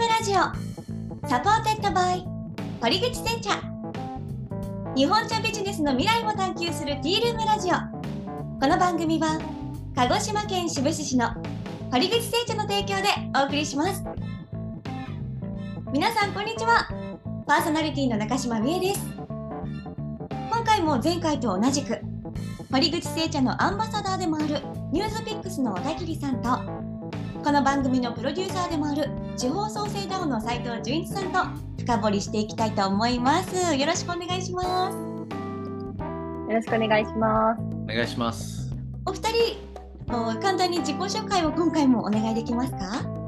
ムラジオ。サポーテッドバイ。堀口製茶。日本茶ビジネスの未来を探求するティールームラジオ。この番組は鹿児島県志布志市の堀口製茶の提供でお送りします。皆さんこんにちは。パーソナリティの中島美恵です。今回も前回と同じく堀口製茶のアンバサダーでもあるニュースピックスの小田切さんとこの番組のプロデューサーでもある地方創生ダウンの斉藤純一さんと深掘りしていきたいと思いますよろしくお願いしますよろしくお願いしますお願いしますお二人簡単に自己紹介を今回もお願いできますか？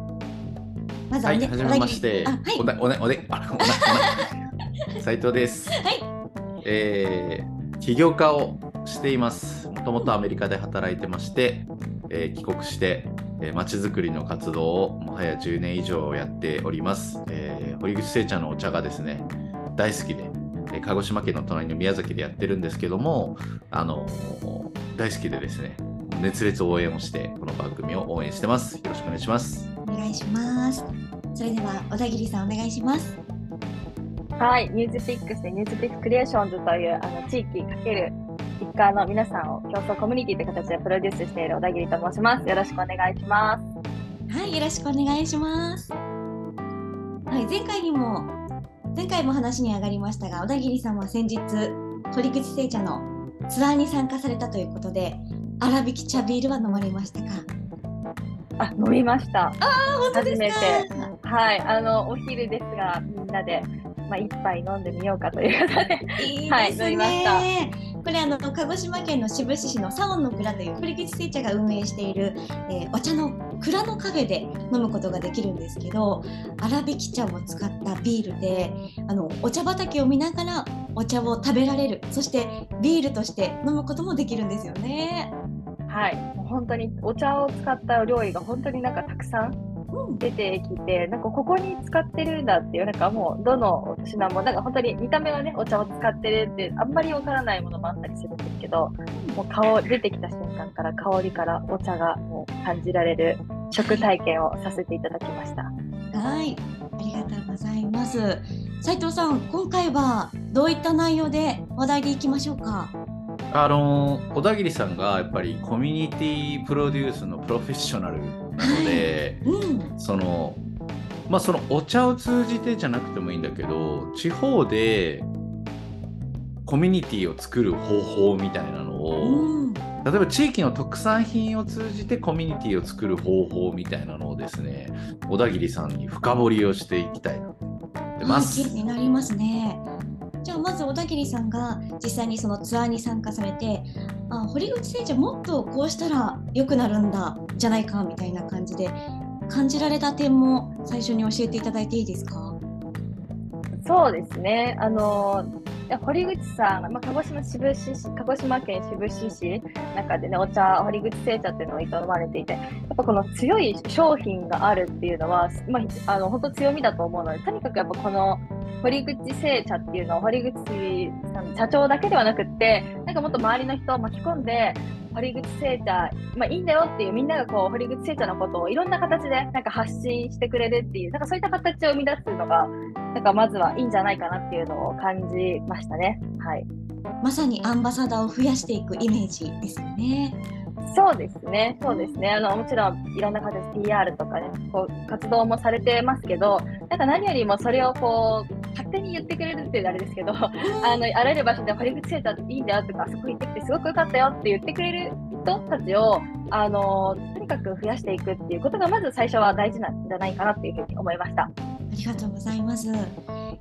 まずは、ね、はい、はじめまして。はい、おだ、おね、おで、あ、おな、斉藤です。はい。えー、起業家をしています。もともとアメリカで働いてまして、えー、帰国して、えー、街づくりの活動をもはや10年以上やっております。えー、堀口製茶のお茶がですね、大好きで、えー、鹿児島県の隣の宮崎でやってるんですけども、あのー、大好きでですね、熱烈応援をして、この番組を応援してます。よろしくお願いします。お願いします。それでは小田切さんお願いします。はい、 NewsPicks で NewsPicks Re:gion というあの地域かけるピッカーの皆さんを競争コミュニティという形でプロデュースしている小田切と申します。よろしくお願いします。はい、よろしくお願いします。はい、前回にも前回も話に上がりましたが、小田切さんは先日堀口製茶のツアーに参加されたということで、粗挽き茶ビールは飲まれましたか？あ、飲みました。あ本当ですか？初めて。はい、あのお昼ですが、みんなで。まあ、一杯飲んでみようかということで、いいはい、飲みました。これあの鹿児島県の志布志市のサオンの蔵という堀口製茶が運営している、えー、お茶の蔵のカフェで飲むことができるんですけど粗挽き茶を使ったビールであのお茶畑を見ながらお茶を食べられるそしてビールとして飲むこともできるんですよね。はい、本当にお茶を使った料理が本当になんかたくさん出てきて、なんかここに使ってるんだっていう、なんかもうどの品も、なんか本当に見た目はね、お茶を使ってるってあんまりわからないものもあったりするんですけど、もう顔、出てきた瞬間から香りからお茶がもう感じられる食体験をさせていただきました。はい、ありがとうございます。斉藤さん、今回はどういった内容で話題でいきましょうか？あの小田切さんがやっぱりコミュニティプロデュースのプロフェッショナルなので、うん、そのまあそのお茶を通じてじゃなくてもいいんだけど地方でコミュニティを作る方法みたいなのを、うん、例えば地域の特産品を通じてコミュニティを作る方法みたいなのをですね小田切さんに深掘りをしていきたいなと思ってます。はい、になりますね。じゃあまず小田切さんが実際にそのツアーに参加されてあ堀口選手もっとこうしたら良くなるんだじゃないかみたいな感じで感じられた点も最初に教えていただいていいですか？そうですね。あの堀口さん、まあ、鹿児島志布志市鹿児島県志布志市中でねお茶堀口製茶っていうのを営まれていてやっぱこの強い商品があるっていうのは、まあ、あの本当強みだと思うのでとにかくやっぱこの堀口製茶っていうのを堀口さん社長だけではなくってなんかもっと周りの人を巻き込んで堀口製茶、まあ、いいんだよっていうみんながこう堀口製茶のことをいろんな形でなんか発信してくれるっていうなんかそういった形を生み出すのがなんかまずはいいんじゃないかなっていうのを感じましたね。はい、まさにアンバサダーを増やしていくイメージですよね。そうですね、そうですね。あのもちろんいろんな形で PR とかね、こう活動もされてますけど、なんか何よりもそれをこう勝手に言ってくれるっていうのあれですけど、あのあらゆる場所で堀口セーターっていいんだよとか、あそこ行ってきてすごく良かったよって言ってくれる人たちをあのとにかく増やしていくっていうことがまず最初は大事なんじゃないかなっていうふうに思いました。ありがとうございます。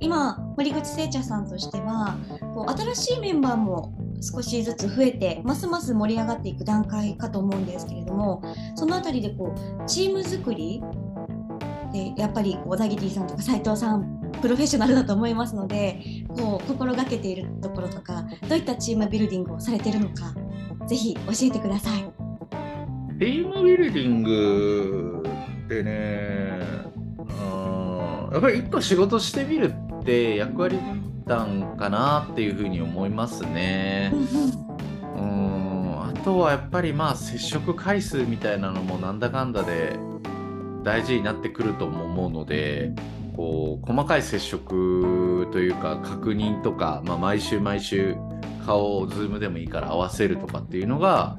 今堀口製茶さんとしてはこう新しいメンバーも少しずつ増えてますます盛り上がっていく段階かと思うんですけれどもその辺りでこうチーム作りでやっぱり小田切さんとか斉藤さんプロフェッショナルだと思いますのでこう心がけているところとかどういったチームビルディングをされているのかぜひ教えてください。チームビルディングってねやっぱり一個仕事してみるって役割たんかなっていうふうに思いますね。うんあとはやっぱりまあ接触回数みたいなのもなんだかんだで大事になってくるとも思うのでこう細かい接触というか確認とか、まあ、毎週毎週顔を Zoom でもいいから合わせるとかっていうのが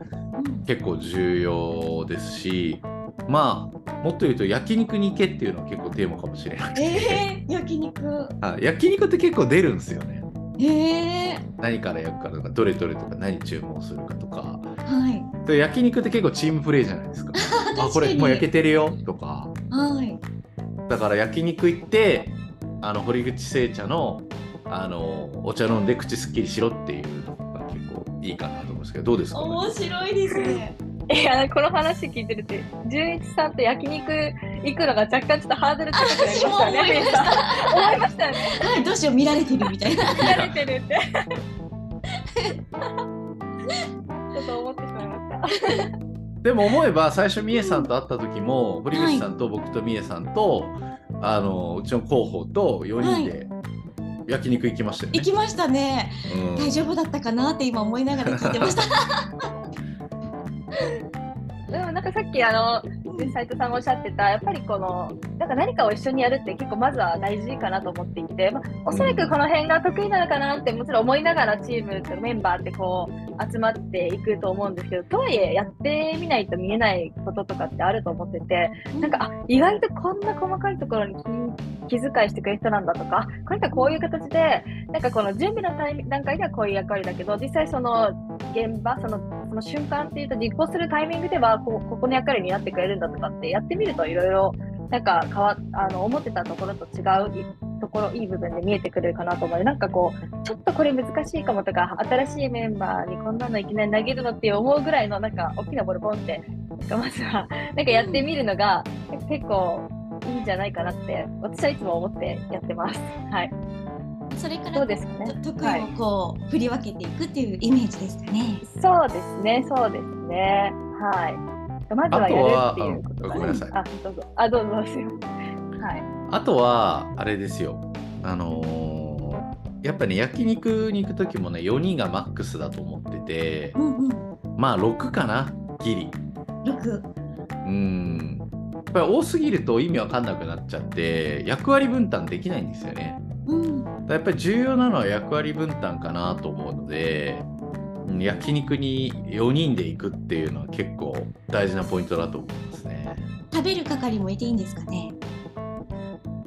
結構重要ですしまあもっと言うと焼肉に行けっていうのは結構テーマかもしれなくて、えー、焼肉。あ 焼肉って結構出るんですよね。えー、何から焼くかとかどれどれとか何注文するかとか、はい、で焼肉って結構チームプレーじゃないですか。あこれもう焼けてるよとか、はい、だから焼肉行ってあの堀口製茶のあのお茶飲んで口すっきりしろっていうのが結構いいかなと思うんですけどどうですか、面白いですねいやこの話聞いてるって純一さんと焼肉行くのが若干ちょっとハードル高くなりましたね。思いましたね。はい、どうしよう見られてるみたいな。見られてるって。ちょっと思ってしまいました。でも思えば最初みえさんと会った時も堀口さんと僕とみえさんと、あのうちの広報と4人で焼肉行きましたよね。行きましたね、うん、大丈夫だったかなって今思いながら聞いてました。でもなんかさっきあの斉藤さんがおっしゃってたやっぱりこのなんか何かを一緒にやるって結構まずは大事かなと思っていて、まあ、おそらくこの辺が得意なのかなってもちろん思いながらチームとメンバーってこう集まっていくと思うんですけどとはいえやってみないと見えないこととかってあると思っててなんかあ意外とこんな細かいところに気気遣いしてくれる人なんだとかこれかこういう形でなんかこの準備の段階ではこういう役割だけど実際その現場そのその瞬間っていうと実行するタイミングではこここの役割になってくれるんだとかってやってみるといろいろなんか変わあの思ってたところと違うところいい部分で見えてくるかなと思う。なんかこうちょっとこれ難しいかもとか新しいメンバーにこんなのいきなり投げるのって思うぐらいのなんか大きなボールポンってまずはなんかやってみるのが結構いいんじゃないかなって私はいつも思ってやってます。はいそれからですか、ね、得意をこう、はい、振り分けていくっていうイメージですかね？そうですね、そうですね。はい。まずはやるっていうことごめんなさい。あ、どうぞ。あ、どうぞ。はい。あとはあれですよ。あのー、やっぱね焼肉に行く時もね4人がマックスだと思ってて、うんうん、まあ6かなギリ。6。うん。やっぱり多すぎると意味わかんなくなっちゃって役割分担できないんですよね。うん。やっぱり重要なのは役割分担かなと思うので焼肉に4人で行くっていうのは結構大事なポイントだと思いますね。食べる係もいていいんですかね？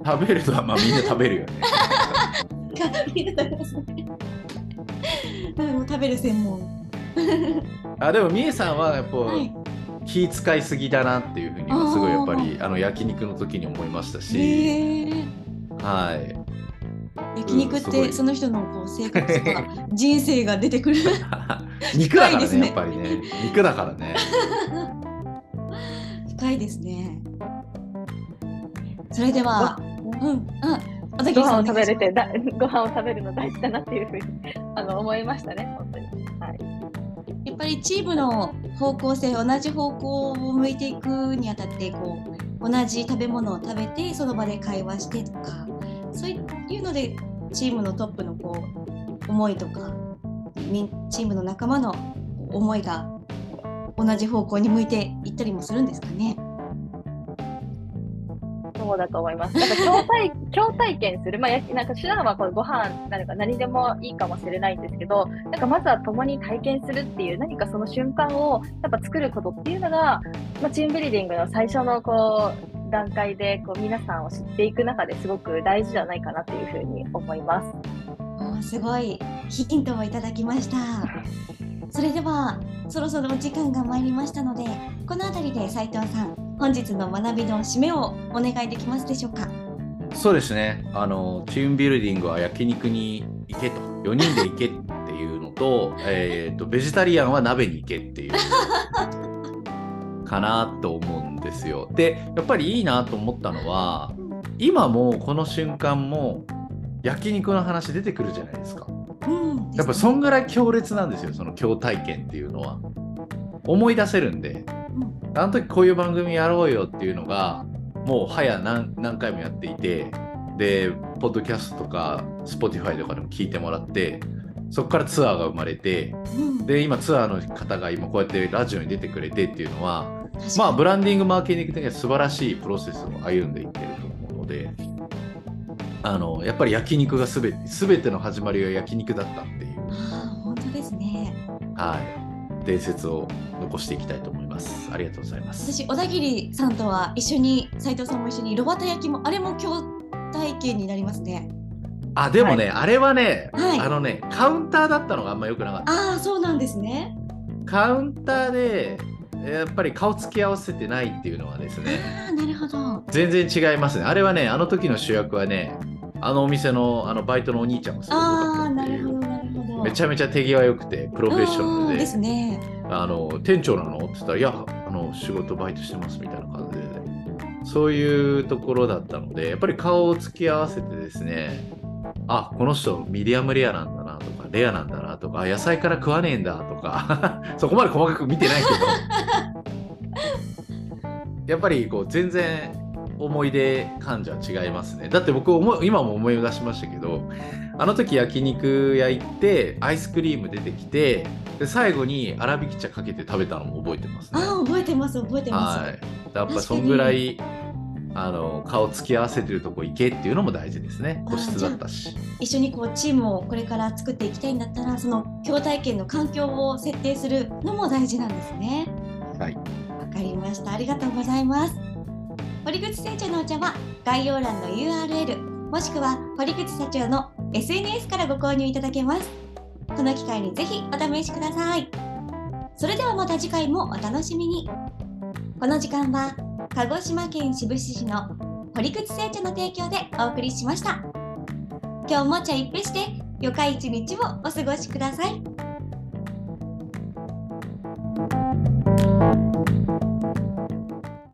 食べるのはまあみんな食べるよね。食べる専門。あでもみえさんはやっぱ、はい、気使いすぎだなっていうふうにはすごいやっぱりあの焼肉の時に思いましたし、はい。焼肉ってその人のこう生活とか人生が出てくる。肉だからねやっぱりね。肉だからね。深いですね。それではうんあご飯を食べれてだご飯を食べるの大事だなっていうふうにあの思いましたね本当に。はい。やっぱりチームの方向性同じ方向を向いていくにあたってこう同じ食べ物を食べてその場で会話してとかそういうのでチームのトップのこう思いとかチームの仲間の思いが同じ方向に向いていったりもするんですかね。そうだと思います。なんか共体 共体験する、まあ、やなんか手段はこのご飯なのか何でもいいかもしれないんですけど、なんかまずは共に体験するっていう何かその瞬間をやっぱ作ることっていうのが、まあ、チームビルディングの最初のこう段階でこう皆さんを知っていく中ですごく大事じゃないかなというふうに思います。おすごいヒントをいただきました。それではそろそろお時間が参りましたのでこの辺りで斉藤さん本日の学びの締めをお願いできますでしょうか？そうですね。あのチームビルディングは焼肉に行けと。4人で行けっていうのと, えーとベジタリアンは鍋に行けっていう。かなと思うんですよ。でやっぱりいいなと思ったのは今もこの瞬間も焼肉の話出てくるじゃないですか。うん、やっぱそんぐらい強烈なんですよその共体験っていうのは。思い出せるんで、うん、あの時こういう番組やろうよっていうのがもう早何何回もやっていてでポッドキャストとか Spotify とかでも聞いてもらってそこからツアーが生まれて、うん、で今ツアーの方が今こうやってラジオに出てくれてっていうのはまあブランディングマーケティング的には素晴らしいプロセスを歩んでいってると思うのであのやっぱり焼肉がすべて全ての始まりは焼肉だったっていう。あ本当ですね。はい。伝説を残していきたいと思いますありがとうございます。私小田切さんとは一緒に斉藤さんも一緒にロバタ焼きもあれも共体験になりますね。あでもね、はい、あれはね、はい、あのねカウンターだったのがあんま良くなかった。ああそうなんですね。カウンターでやっぱり顔つき合わせてないっていうのはですねあなるほど。全然違いますね。あれはねあの時の主役はねあのお店のあのバイトのお兄ちゃんがすごかったっていう。めちゃめちゃ手際良くてプロフェッショナルで。ですねあの店長なの？って言ったら「いやあの仕事バイトしてます」みたいな感じで、ね、そういうところだったのでやっぱり顔を突き合わせてですねあこの人ミディアムレアなんだなとかレアなんだなとか野菜から食わねえんだとか そこまで細かく見てないけど。やっぱりこう全然思い出感じは違いますね。だって僕思今も思い出しましたけどあの時焼肉屋行ってアイスクリーム出てきてで最後に粗挽き茶かけて食べたのも覚えてますね。あ覚えてます覚えてます、はい、やっぱそんぐらいあの顔つき合わせてるとこ行けっていうのも大事ですね。個室だったし。一緒にこうチームをこれから作っていきたいんだったらその共体験の環境を設定するのも大事なんですね。はい。わかりました。ありがとうございます。堀口製茶のお茶は概要欄の URL もしくは堀口社長の SNS からご購入いただけますこの機会にぜひお試しくださいそれではまた次回もお楽しみにこの時間は鹿児島県志布志市の堀口製茶の提供でお送りしました。今日も茶一杯して、よか一日をお過ごしください。